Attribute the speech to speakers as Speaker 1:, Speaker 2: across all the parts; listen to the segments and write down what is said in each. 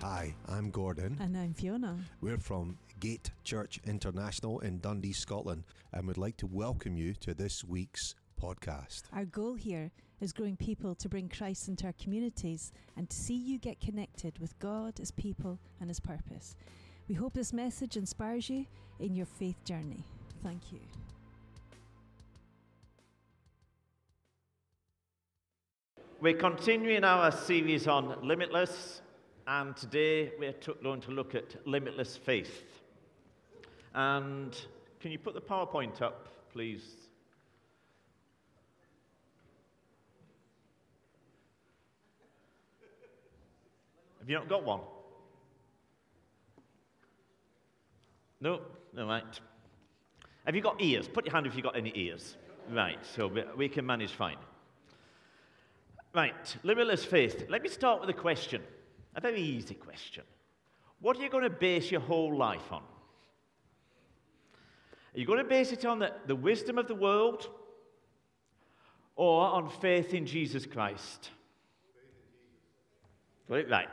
Speaker 1: Hi, I'm Gordon.
Speaker 2: And I'm Fiona.
Speaker 1: We're from Gate Church International in Dundee, Scotland, and would like to welcome you to this week's podcast.
Speaker 2: Our goal here is growing people to bring Christ into our communities and to see you get connected with God, His people, and His purpose. We hope this message inspires you in your faith journey. Thank you.
Speaker 3: We're continuing our series on Limitless, and today we're going to look at limitless faith. And can you put the PowerPoint up, please? Have you not got one? No? No, right. Have you got ears? Put your hand if you've got any ears. Right, so we can manage fine. Right, limitless faith. Let me start with a question, a very easy question. What are you going to base your whole life on? Are you going to base it on the, the wisdom of the world or on faith in Jesus Christ? Right.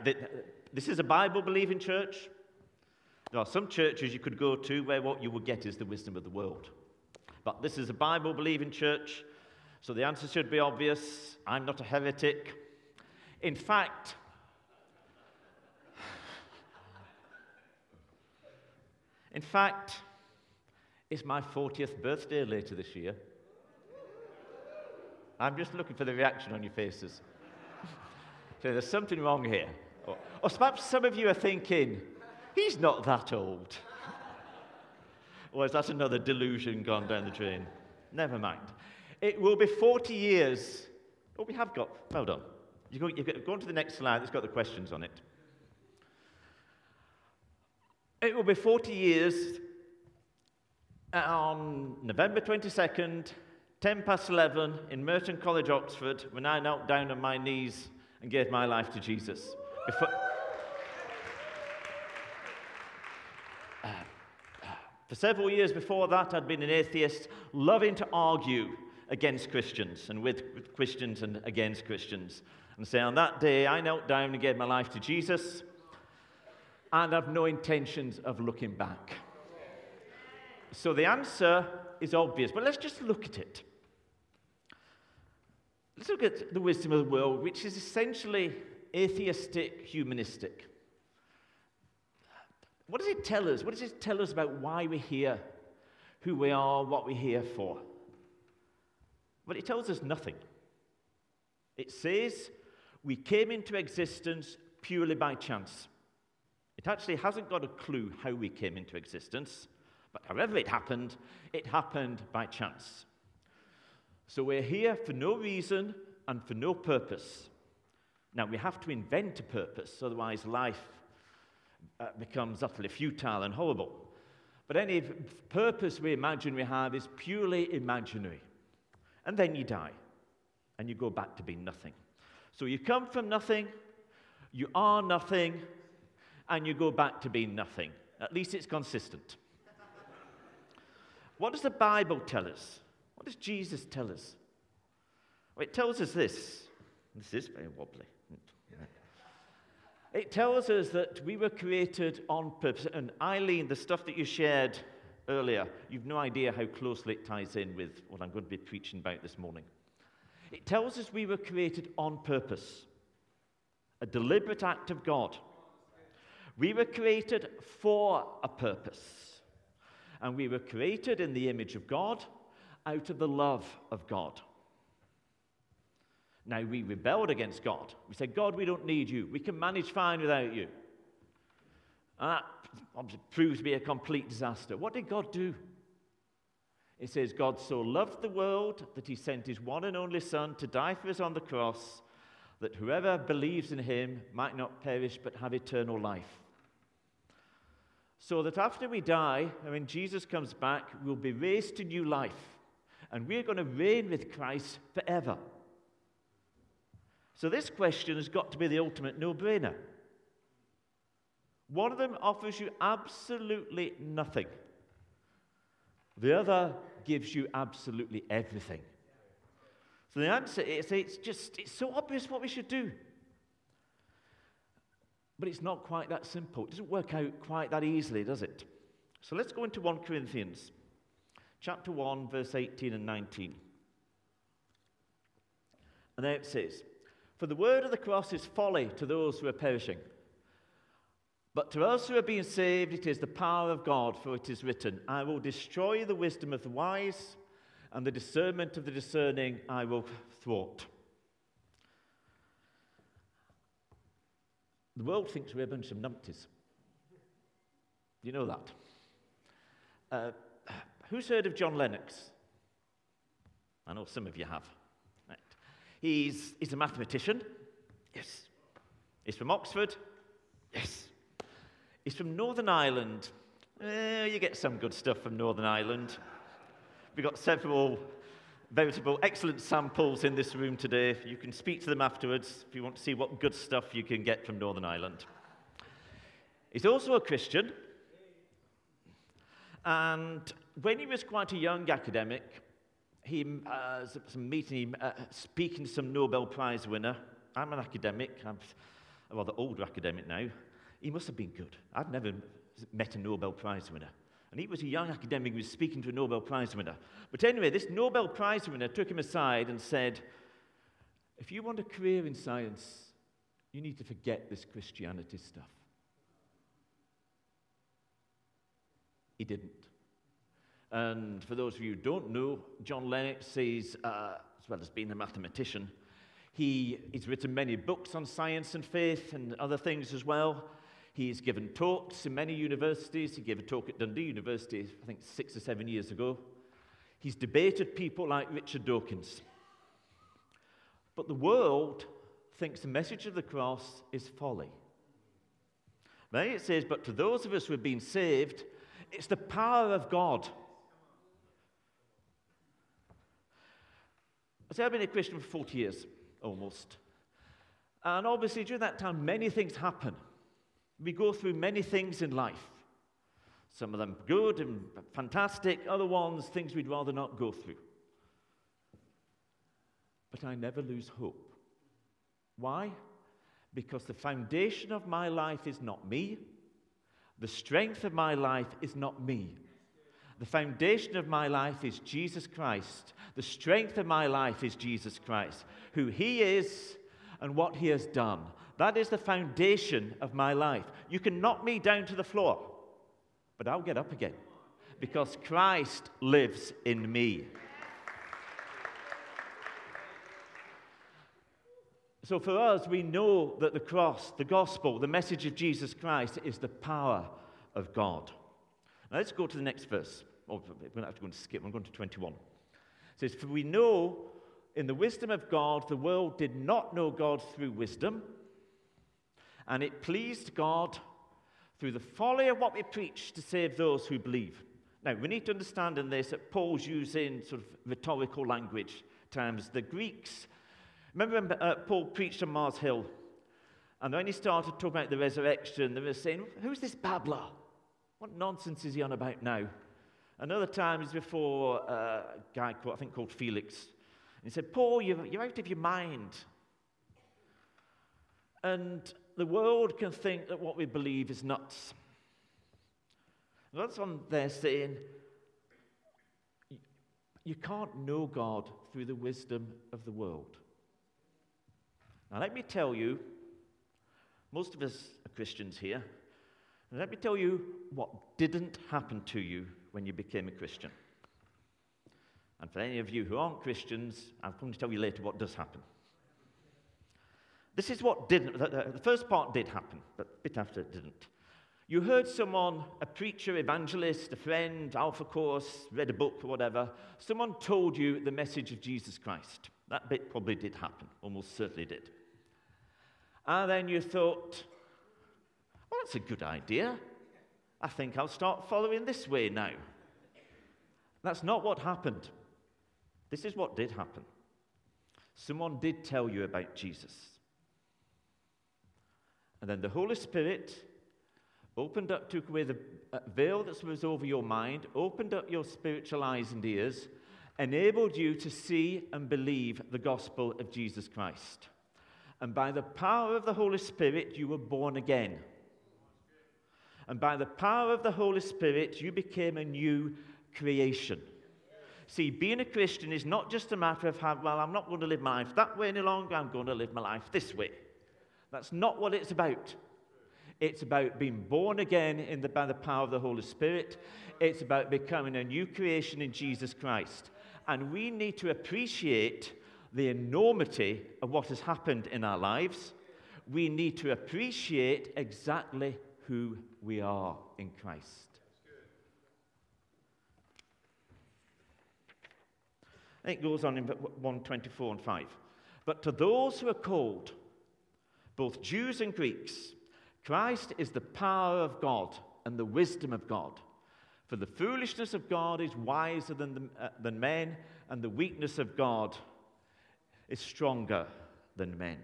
Speaker 3: This is a Bible believing church. There are some churches you could go to where what you will get is the wisdom of the world. But this is a Bible believing church, so the answer should be obvious. I'm not a heretic. In fact, in fact, it's my 40th birthday later this year. I'm just looking for the reaction on your faces. so there's something wrong here. Or, or perhaps some of you are thinking, he's not that old. or is that another delusion gone down the drain? Never mind. It will be 40 years. Oh, we have got. Well done. You go, you on to the next slide. It's got the questions on it. It will be 40 years on November 22nd, 10 past 11, in Merton College, Oxford, when I knelt down on my knees and gave my life to Jesus. Before, Uh, For several years before that, I'd been an atheist, loving to argue against Christians and with, with Christians and against Christians. And say, on that day, I knelt down and gave my life to Jesus, and I've no intentions of looking back. So the answer is obvious, but let's just look at it. Let's look at the wisdom of the world, which is essentially atheistic, humanistic. What does it tell us? What does it tell us about why we're here, who we are, what we're here for? Well, it tells us nothing. It says we came into existence purely by chance. It actually hasn't got a clue how we came into existence, but however it happened, it happened by chance. So we're here for no reason and for no purpose. Now, we have to invent a purpose, otherwise, life uh, becomes utterly futile and horrible. But any purpose we imagine we have is purely imaginary. And then you die, and you go back to being nothing. So you come from nothing, you are nothing, and you go back to being nothing. At least it's consistent. what does the Bible tell us? What does Jesus tell us? Well, it tells us this. This is very wobbly. It tells us that we were created on purpose. And Eileen, the stuff that you shared earlier, you've no idea how closely it ties in with what I'm going to be preaching about this morning. It tells us we were created on purpose, a deliberate act of God. We were created for a purpose. And we were created in the image of God out of the love of God. Now, we rebelled against God. We said, God, we don't need you. We can manage fine without you. And that proved to be a complete disaster. What did God do? It says, God so loved the world that he sent his one and only Son to die for us on the cross, that whoever believes in him might not perish but have eternal life. So that after we die, and when Jesus comes back, we'll be raised to new life. And we're going to reign with Christ forever. So this question has got to be the ultimate no brainer. One of them offers you absolutely nothing, the other gives you absolutely everything. So the answer is it's just it's so obvious what we should do. But it's not quite that simple. It doesn't work out quite that easily, does it? So let's go into 1 Corinthians, chapter 1, verse 18 and 19. And there it says, For the word of the cross is folly to those who are perishing. But to us who are being saved, it is the power of God, for it is written, I will destroy the wisdom of the wise, and the discernment of the discerning I will thwart. The world thinks we're a bunch of numpties. You know that? Uh, who's heard of John Lennox? I know some of you have. Right. He's, he's a mathematician. Yes. He's from Oxford. Yes. He's from Northern Ireland. Eh, you get some good stuff from Northern Ireland. We've got several veritable excellent samples in this room today. You can speak to them afterwards if you want to see what good stuff you can get from Northern Ireland. He's also a Christian. And when he was quite a young academic, he uh, some meeting, uh, speaking to some Nobel Prize winner. I'm an academic. I'm a rather older academic now. He must have been good. I've never met a Nobel Prize winner. And he was a young academic who was speaking to a Nobel Prize winner. But anyway, this Nobel Prize winner took him aside and said, If you want a career in science, you need to forget this Christianity stuff. He didn't. And for those of you who don't know, John Lennox says, uh, as well as being a mathematician, he, he's written many books on science and faith and other things as well. He's given talks in many universities. He gave a talk at Dundee University, I think, six or seven years ago. He's debated people like Richard Dawkins. But the world thinks the message of the cross is folly. Then it says, But to those of us who have been saved, it's the power of God. I I've been a Christian for 40 years, almost. And obviously, during that time, many things happen. We go through many things in life. Some of them good and fantastic, other ones, things we'd rather not go through. But I never lose hope. Why? Because the foundation of my life is not me. The strength of my life is not me. The foundation of my life is Jesus Christ. The strength of my life is Jesus Christ, who He is and what He has done. That is the foundation of my life. You can knock me down to the floor, but I'll get up again because Christ lives in me. So for us, we know that the cross, the gospel, the message of Jesus Christ is the power of God. Now let's go to the next verse. Oh, we're going to have to go and skip. I'm going to 21. It says, For we know in the wisdom of God, the world did not know God through wisdom and it pleased God through the folly of what we preach to save those who believe. Now, we need to understand in this that Paul's using sort of rhetorical language terms. The Greeks, remember when uh, Paul preached on Mars Hill, and when he started talking about the resurrection, they were saying, Who's this babbler? What nonsense is he on about now? Another time is before, uh, a guy called, I think called Felix, And he said, Paul, you're, you're out of your mind. And the world can think that what we believe is nuts. That's what they're saying. You can't know God through the wisdom of the world. Now, let me tell you, most of us are Christians here, and let me tell you what didn't happen to you when you became a Christian. And for any of you who aren't Christians, I'm going to tell you later what does happen. This is what didn't, the first part did happen, but bit after it didn't. You heard someone, a preacher, evangelist, a friend, Alpha Course, read a book or whatever, someone told you the message of Jesus Christ. That bit probably did happen, almost certainly did. And then you thought, well, that's a good idea. I think I'll start following this way now. That's not what happened. This is what did happen. Someone did tell you about Jesus. And then the Holy Spirit opened up, took away the uh, veil that was over your mind, opened up your spiritual eyes and ears, enabled you to see and believe the gospel of Jesus Christ. And by the power of the Holy Spirit, you were born again. And by the power of the Holy Spirit, you became a new creation. See, being a Christian is not just a matter of how, well, I'm not going to live my life that way any longer, I'm going to live my life this way. That's not what it's about. It's about being born again in the, by the power of the Holy Spirit. It's about becoming a new creation in Jesus Christ. And we need to appreciate the enormity of what has happened in our lives. We need to appreciate exactly who we are in Christ. It goes on in 124 and 5. But to those who are called, both Jews and Greeks, Christ is the power of God and the wisdom of God. For the foolishness of God is wiser than, the, uh, than men, and the weakness of God is stronger than men.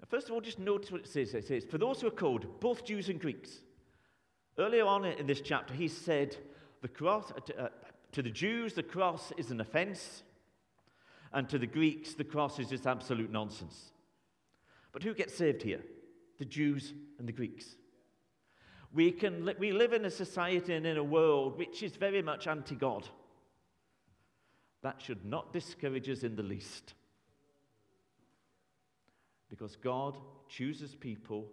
Speaker 3: Now, first of all, just notice what it says. It says, For those who are called, both Jews and Greeks. Earlier on in this chapter, he said, the cross, uh, to the Jews, the cross is an offense, and to the Greeks, the cross is just absolute nonsense. But who gets saved here? The Jews and the Greeks. We, can li- we live in a society and in a world which is very much anti God. That should not discourage us in the least. Because God chooses people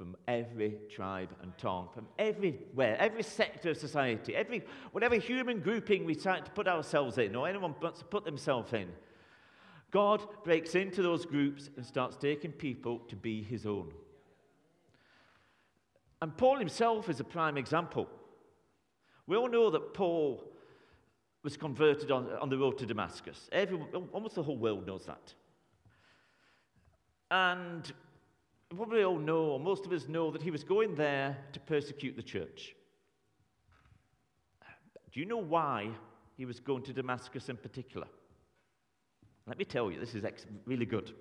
Speaker 3: from every tribe and tongue, from everywhere, every sector of society, every, whatever human grouping we try to put ourselves in, or anyone wants to put themselves in. God breaks into those groups and starts taking people to be his own. And Paul himself is a prime example. We all know that Paul was converted on, on the road to Damascus. Everyone, almost the whole world knows that. And probably all know, or most of us know, that he was going there to persecute the church. Do you know why he was going to Damascus in particular? Let me tell you, this is really good.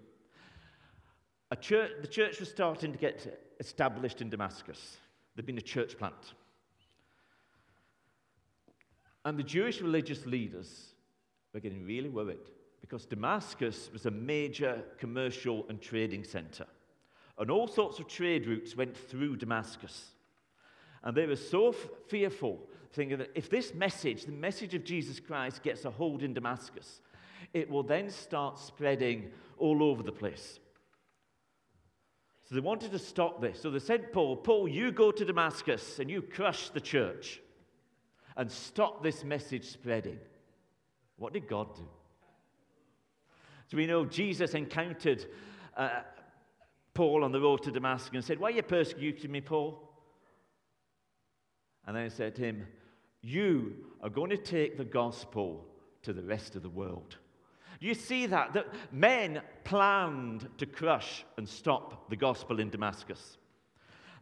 Speaker 3: Church, the church was starting to get established in Damascus. There'd been a church plant. And the Jewish religious leaders were getting really worried because Damascus was a major commercial and trading center. And all sorts of trade routes went through Damascus. And they were so f- fearful, thinking that if this message, the message of Jesus Christ, gets a hold in Damascus, it will then start spreading all over the place. So they wanted to stop this. So they sent Paul, Paul, you go to Damascus and you crush the church and stop this message spreading. What did God do? So we know Jesus encountered uh, Paul on the road to Damascus and said, Why are you persecuting me, Paul? And then he said to him, You are going to take the gospel to the rest of the world. You see that? That men planned to crush and stop the gospel in Damascus.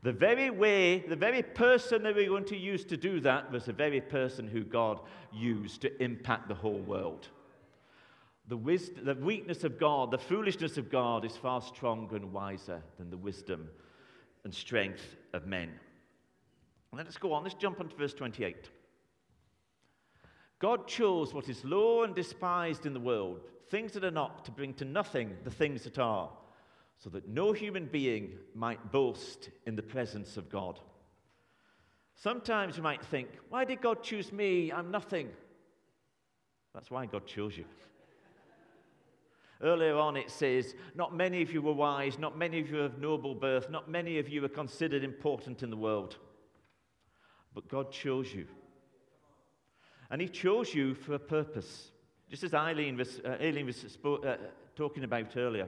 Speaker 3: The very way, the very person they were going to use to do that was the very person who God used to impact the whole world. The, wisdom, the weakness of God, the foolishness of God is far stronger and wiser than the wisdom and strength of men. Let us go on. Let's jump on to verse 28. God chose what is low and despised in the world, things that are not, to bring to nothing the things that are, so that no human being might boast in the presence of God. Sometimes you might think, why did God choose me? I'm nothing. That's why God chose you. Earlier on, it says, Not many of you were wise, not many of you of noble birth, not many of you were considered important in the world. But God chose you. And He chose you for a purpose. Just as Eileen was, uh, was spo- uh, talking about earlier.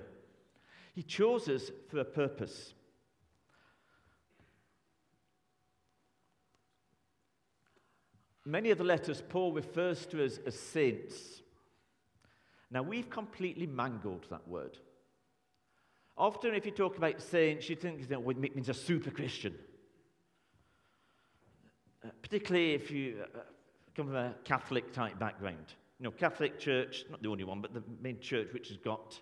Speaker 3: He chose us for a purpose. Many of the letters Paul refers to as saints. Now, we've completely mangled that word. Often, if you talk about saints, you think that it means a super Christian. Uh, particularly if you uh, come from a Catholic type background. You know, Catholic Church, not the only one, but the main church which has got,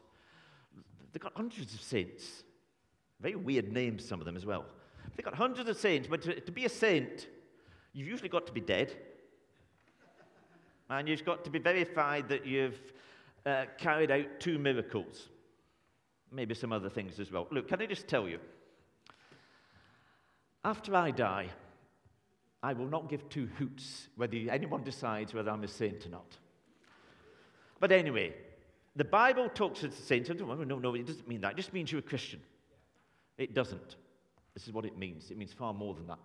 Speaker 3: they've got hundreds of saints. Very weird names, some of them as well. They've got hundreds of saints, but to, to be a saint, you've usually got to be dead. And you've got to be verified that you've uh, carried out two miracles. Maybe some other things as well. Look, can I just tell you? After I die, I will not give two hoots whether anyone decides whether I'm a saint or not. But anyway, the Bible talks as a saint. No, no, it doesn't mean that. It just means you're a Christian. It doesn't. This is what it means. It means far more than that.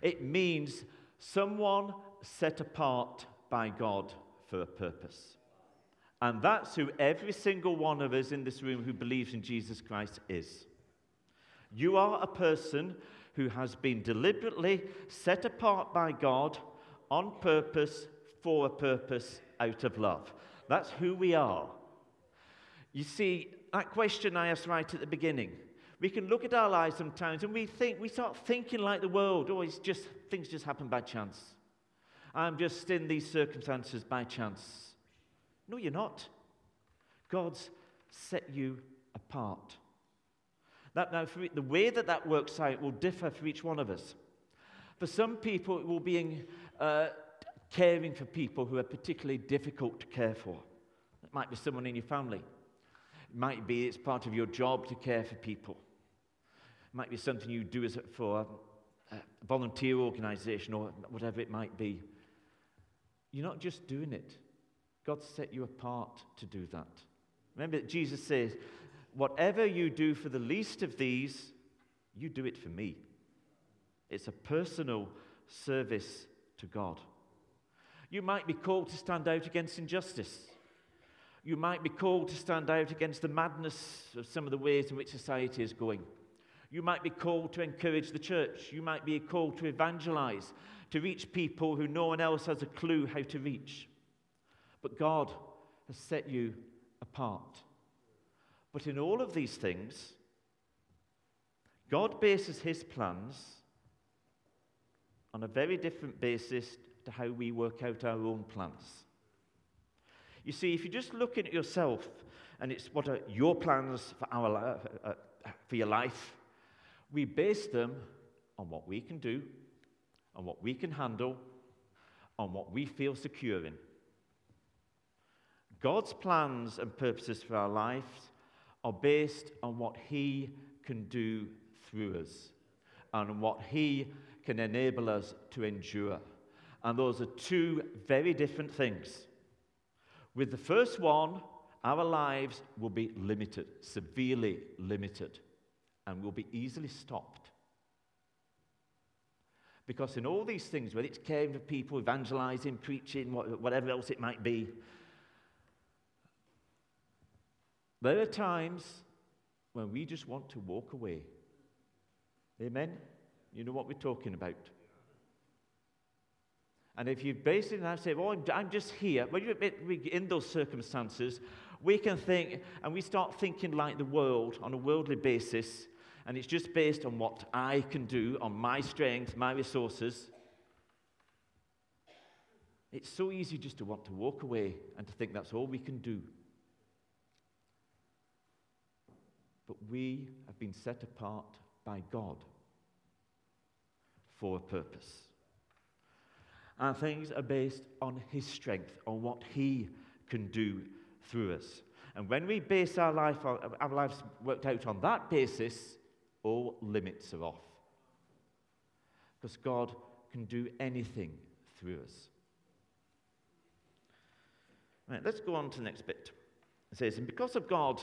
Speaker 3: It means someone set apart by God for a purpose. And that's who every single one of us in this room who believes in Jesus Christ is. You are a person who has been deliberately set apart by God on purpose, for a purpose, out of love. That's who we are. You see, that question I asked right at the beginning. We can look at our lives sometimes and we think, we start thinking like the world. Oh, it's just, things just happen by chance. I'm just in these circumstances by chance. No, you're not. God's set you apart. That, now, for, the way that that works out will differ for each one of us. For some people, it will be uh, caring for people who are particularly difficult to care for. It might be someone in your family. It might be it's part of your job to care for people. It might be something you do as for a volunteer organization or whatever it might be. You're not just doing it, God set you apart to do that. Remember, Jesus says, Whatever you do for the least of these, you do it for me. It's a personal service to God. You might be called to stand out against injustice. You might be called to stand out against the madness of some of the ways in which society is going. You might be called to encourage the church. You might be called to evangelize, to reach people who no one else has a clue how to reach. But God has set you apart. But in all of these things, God bases his plans on a very different basis to how we work out our own plans. You see, if you're just looking at yourself and it's what are your plans for, our, uh, uh, for your life, we base them on what we can do, on what we can handle, on what we feel secure in. God's plans and purposes for our lives are based on what He can do through us and what He can enable us to endure. And those are two very different things. With the first one, our lives will be limited, severely limited, and will be easily stopped. Because in all these things, whether it's caring for people, evangelizing, preaching, whatever else it might be, There are times when we just want to walk away. Amen? You know what we're talking about. And if you basically now say, Oh, I'm, I'm just here, when you're in those circumstances, we can think, and we start thinking like the world on a worldly basis, and it's just based on what I can do, on my strength, my resources. It's so easy just to want to walk away and to think that's all we can do. But we have been set apart by God for a purpose. Our things are based on His strength, on what He can do through us. And when we base our, life, our lives worked out on that basis, all limits are off. Because God can do anything through us. Right, let's go on to the next bit. It says, And because of God,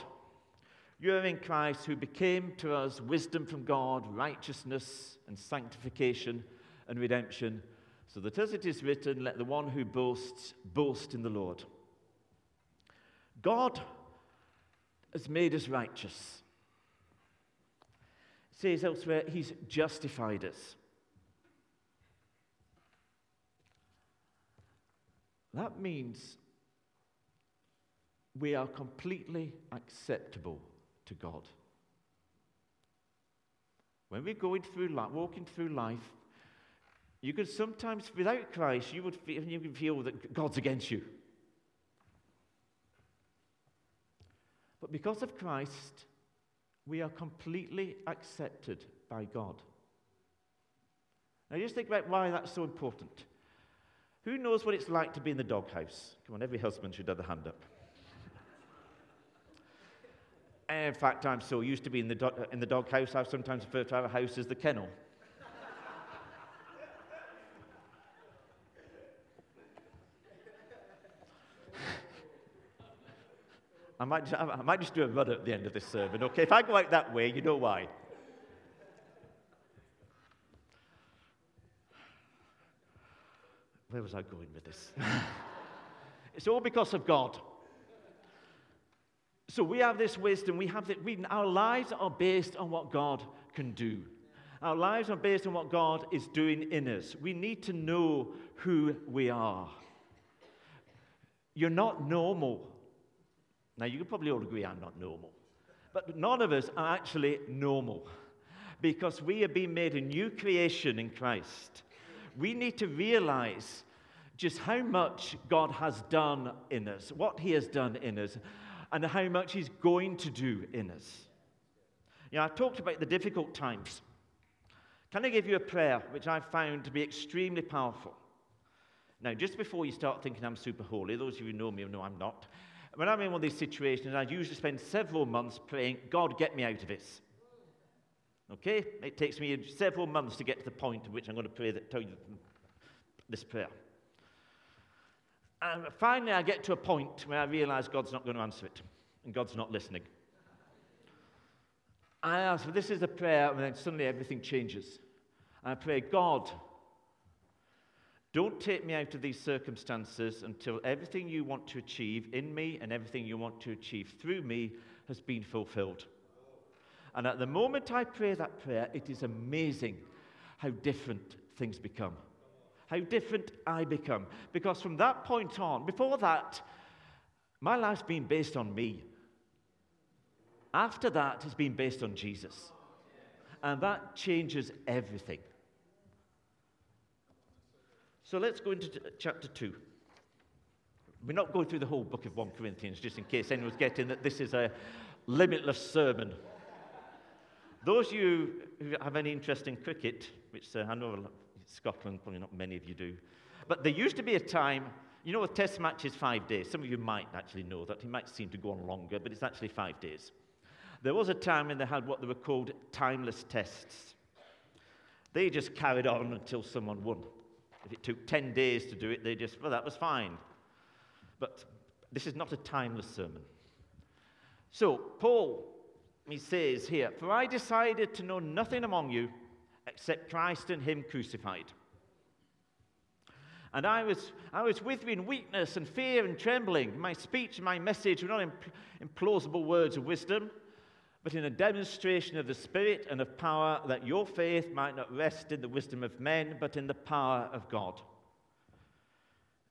Speaker 3: you're in Christ who became to us wisdom from God, righteousness and sanctification and redemption, so that as it is written, let the one who boasts boast in the Lord. God has made us righteous. It says elsewhere, He's justified us. That means we are completely acceptable to God. When we're going through life, walking through life, you could sometimes, without Christ, you would feel, you can feel that God's against you. But because of Christ, we are completely accepted by God. Now, just think about why that's so important. Who knows what it's like to be in the doghouse? Come on, every husband should have the hand up. In fact, I'm so used to being in the, do- in the doghouse, I sometimes refer to our house as the kennel. I might, just, I might just do a run at the end of this sermon, okay? If I go out that way, you know why. Where was I going with this? it's all because of God. So we have this wisdom. We have that. Our lives are based on what God can do. Our lives are based on what God is doing in us. We need to know who we are. You're not normal. Now, you can probably all agree I'm not normal. But none of us are actually normal because we have been made a new creation in Christ we need to realize just how much God has done in us, what He has done in us, and how much He's going to do in us. You know, I talked about the difficult times. Can I give you a prayer which I've found to be extremely powerful? Now, just before you start thinking I'm super holy, those of you who know me know I'm not. When I'm in one of these situations, I usually spend several months praying, God, get me out of this. Okay? It takes me several months to get to the point at which I'm going to pray that, tell you this prayer. And finally, I get to a point where I realize God's not going to answer it and God's not listening. I ask, well, this is a prayer, and then suddenly everything changes. I pray, God, don't take me out of these circumstances until everything you want to achieve in me and everything you want to achieve through me has been fulfilled. And at the moment I pray that prayer, it is amazing how different things become. How different I become. Because from that point on, before that, my life's been based on me. After that, it's been based on Jesus. And that changes everything. So let's go into chapter 2. We're not going through the whole book of 1 Corinthians, just in case anyone's getting that this is a limitless sermon. Those of you who have any interest in cricket, which uh, I know Scotland, probably not many of you do, but there used to be a time, you know, a test match is five days. Some of you might actually know that. It might seem to go on longer, but it's actually five days. There was a time when they had what they were called timeless tests. They just carried on until someone won. If it took 10 days to do it, they just, well, that was fine. But this is not a timeless sermon. So, Paul he says here, For I decided to know nothing among you except Christ and Him crucified. And I was, I was with you in weakness and fear and trembling. My speech and my message were not in implausible words of wisdom, but in a demonstration of the Spirit and of power, that your faith might not rest in the wisdom of men, but in the power of God.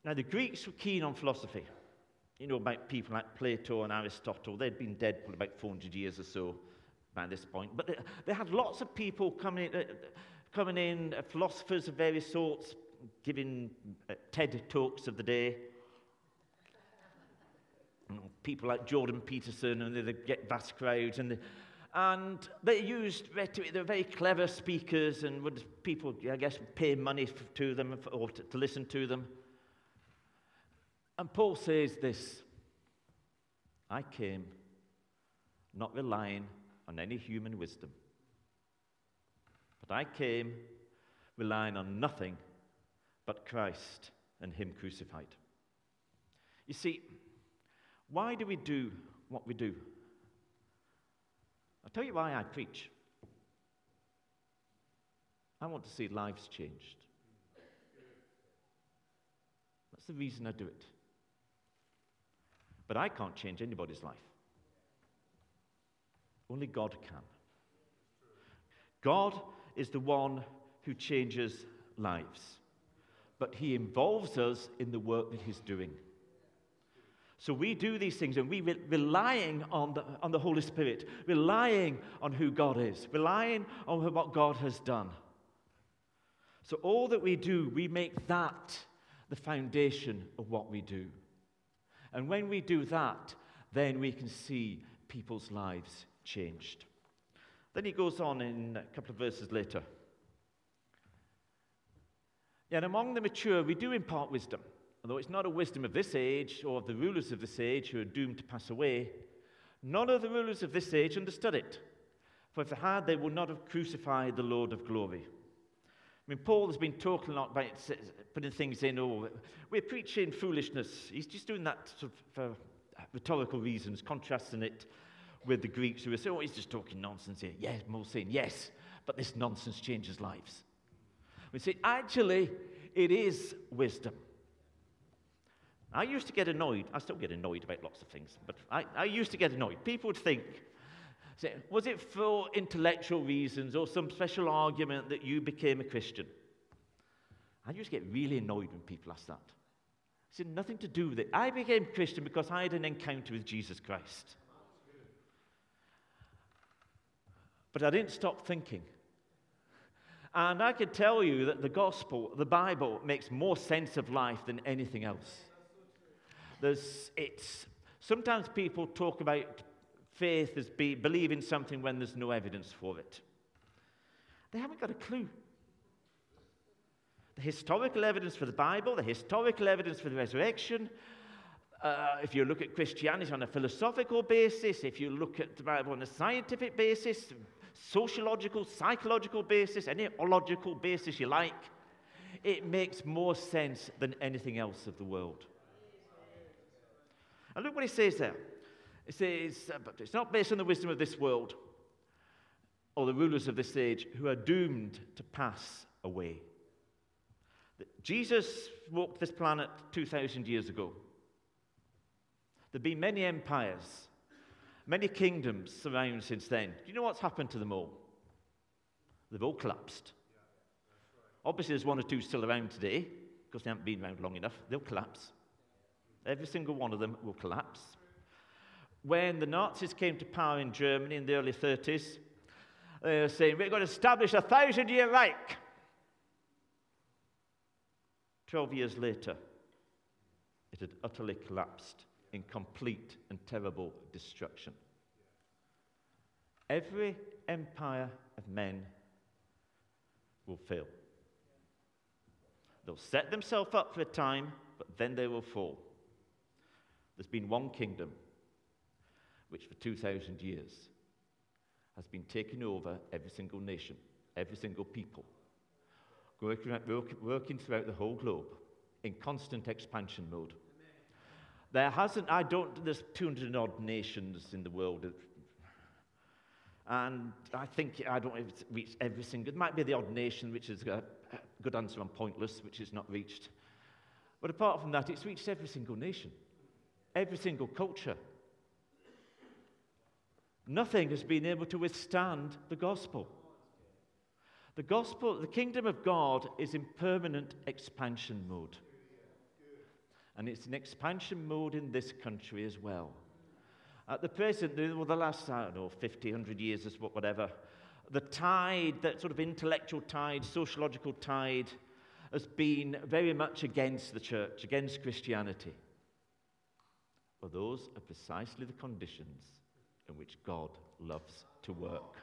Speaker 3: Now, the Greeks were keen on philosophy you know about people like Plato and Aristotle. They'd been dead for about 400 years or so by this point. But they, they had lots of people coming in, uh, coming in uh, philosophers of various sorts, giving uh, TED talks of the day. People like Jordan Peterson, and they get vast crowds. And they, and they used rhetoric. They were very clever speakers, and would people, I guess, pay money to them or to, to listen to them. And Paul says this I came not relying on any human wisdom, but I came relying on nothing but Christ and Him crucified. You see, why do we do what we do? I'll tell you why I preach. I want to see lives changed. That's the reason I do it. But I can't change anybody's life. Only God can. God is the one who changes lives, but He involves us in the work that He's doing. So we do these things and we re- relying on the, on the Holy Spirit, relying on who God is, relying on what God has done. So all that we do, we make that the foundation of what we do. And when we do that, then we can see people's lives changed. Then he goes on in a couple of verses later. Yet among the mature, we do impart wisdom, although it's not a wisdom of this age or of the rulers of this age who are doomed to pass away. None of the rulers of this age understood it, for if they had, they would not have crucified the Lord of glory. I mean, Paul has been talking a lot about putting things in, oh, we're preaching foolishness. He's just doing that sort of for rhetorical reasons, contrasting it with the Greeks who were saying, oh, he's just talking nonsense here. Yes, more sin, yes, but this nonsense changes lives. We say, actually, it is wisdom. I used to get annoyed. I still get annoyed about lots of things, but I, I used to get annoyed. People would think, say, was it for intellectual reasons or some special argument that you became a Christian? I used to get really annoyed when people asked that. It had nothing to do with it. I became Christian because I had an encounter with Jesus Christ. But I didn't stop thinking. And I could tell you that the gospel, the Bible, makes more sense of life than anything else. There's, it's, sometimes people talk about faith as be, believing something when there's no evidence for it. They haven't got a clue. The historical evidence for the Bible, the historical evidence for the resurrection, uh, if you look at Christianity on a philosophical basis, if you look at the Bible on a scientific basis, sociological, psychological basis, any logical basis you like, it makes more sense than anything else of the world. And look what he says there. He says, but it's not based on the wisdom of this world or the rulers of this age who are doomed to pass away. Jesus walked this planet 2,000 years ago. There've been many empires Many kingdoms around since then. Do you know what's happened to them all? They've all collapsed. Obviously, there's one or two still around today because they haven't been around long enough. They'll collapse. Every single one of them will collapse. When the Nazis came to power in Germany in the early 30s, they were saying, We're going to establish a thousand year Reich. 12 years later, it had utterly collapsed in complete and terrible destruction. Every empire of men will fail. They'll set themselves up for a time, but then they will fall. There's been one kingdom which, for 2,000 years, has been taking over every single nation, every single people, working, working throughout the whole globe in constant expansion mode. There hasn't, I don't, there's 200 odd nations in the world. And I think, I don't know if it's reached every single, it might be the odd nation which is a good answer on pointless, which is not reached. But apart from that, it's reached every single nation, every single culture. Nothing has been able to withstand the gospel. The gospel, the kingdom of God is in permanent expansion mode. And it's an expansion mode in this country as well. At the present, well, the last, I don't know, 50, 100 years or whatever, the tide, that sort of intellectual tide, sociological tide, has been very much against the church, against Christianity. But those are precisely the conditions in which God loves to work.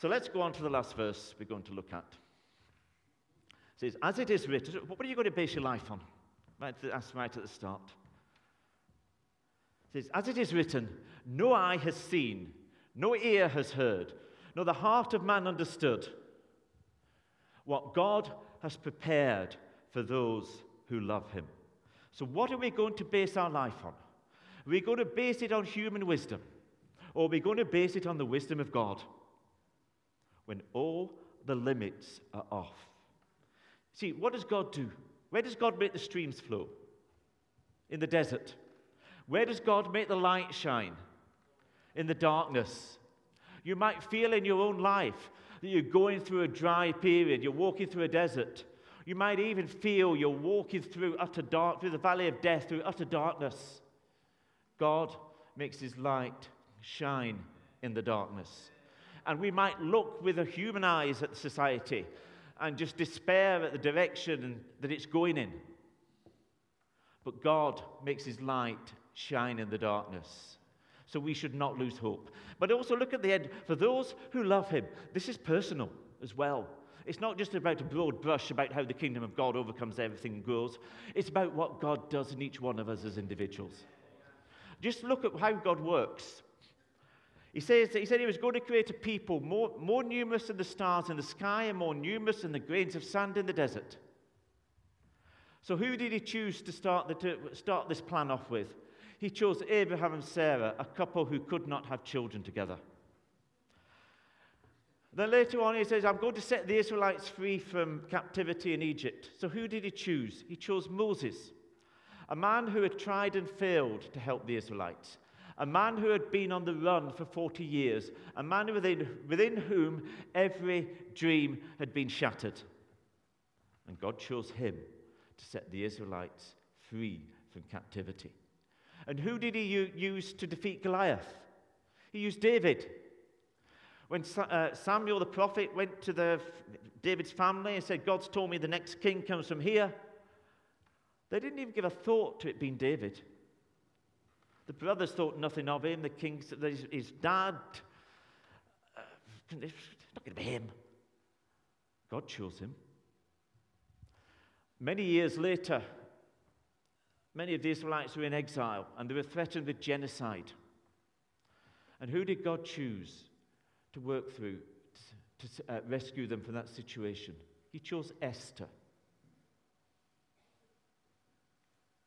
Speaker 3: So let's go on to the last verse we're going to look at says, As it is written, what are you going to base your life on? Right, that's right at the start. It says, As it is written, no eye has seen, no ear has heard, nor the heart of man understood what God has prepared for those who love him. So, what are we going to base our life on? Are we going to base it on human wisdom? Or are we going to base it on the wisdom of God? When all the limits are off. See, what does God do? Where does God make the streams flow? In the desert. Where does God make the light shine? In the darkness. You might feel in your own life that you're going through a dry period, you're walking through a desert. You might even feel you're walking through utter dark, through the valley of death, through utter darkness. God makes his light shine in the darkness. And we might look with a human eyes at society and just despair at the direction that it's going in. But God makes his light shine in the darkness. So we should not lose hope. But also look at the end. For those who love him, this is personal as well. It's not just about a broad brush about how the kingdom of God overcomes everything and grows. It's about what God does in each one of us as individuals. Just look at how God works. He, says he said he was going to create a people more, more numerous than the stars in the sky and more numerous than the grains of sand in the desert. So, who did he choose to start, the, to start this plan off with? He chose Abraham and Sarah, a couple who could not have children together. Then later on, he says, I'm going to set the Israelites free from captivity in Egypt. So, who did he choose? He chose Moses, a man who had tried and failed to help the Israelites, a man who had been on the run for 40 years, a man within, within whom every dream had been shattered. And God chose him to set the Israelites free from captivity. And who did he use to defeat Goliath? He used David. When uh, Samuel the prophet went to the, David's family and said, God's told me the next king comes from here, they didn't even give a thought to it being David. The brothers thought nothing of him. The king, his, his dad, uh, it's not going to be him. God chose him. Many years later, many of the Israelites were in exile and they were threatened with genocide. And who did God choose to work through to, to uh, rescue them from that situation? He chose Esther.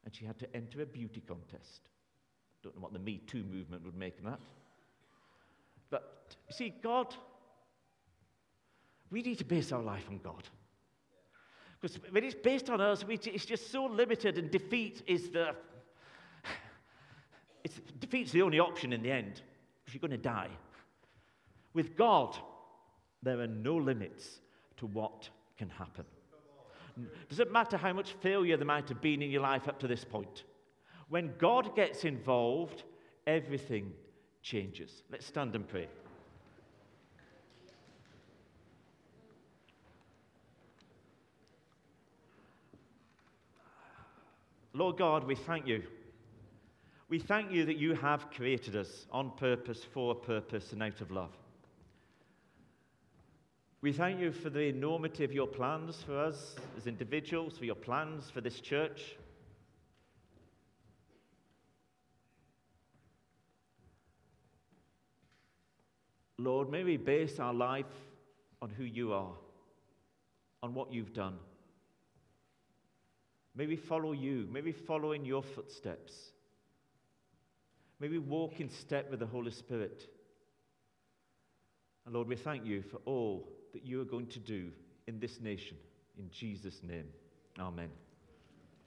Speaker 3: And she had to enter a beauty contest. Don't know what the Me Too movement would make of that. But see, God, we need to base our life on God. Because when it's based on us, it's just so limited, and defeat is the. It's, defeat's the only option in the end, if you're going to die. With God, there are no limits to what can happen. Does it matter how much failure there might have been in your life up to this point? When God gets involved, everything changes. Let's stand and pray. Lord God, we thank you. We thank you that you have created us on purpose, for purpose, and out of love. We thank you for the enormity of your plans for us as individuals, for your plans for this church. Lord, may we base our life on who you are, on what you've done. May we follow you. May we follow in your footsteps. May we walk in step with the Holy Spirit. And Lord, we thank you for all that you are going to do in this nation. In Jesus' name, amen.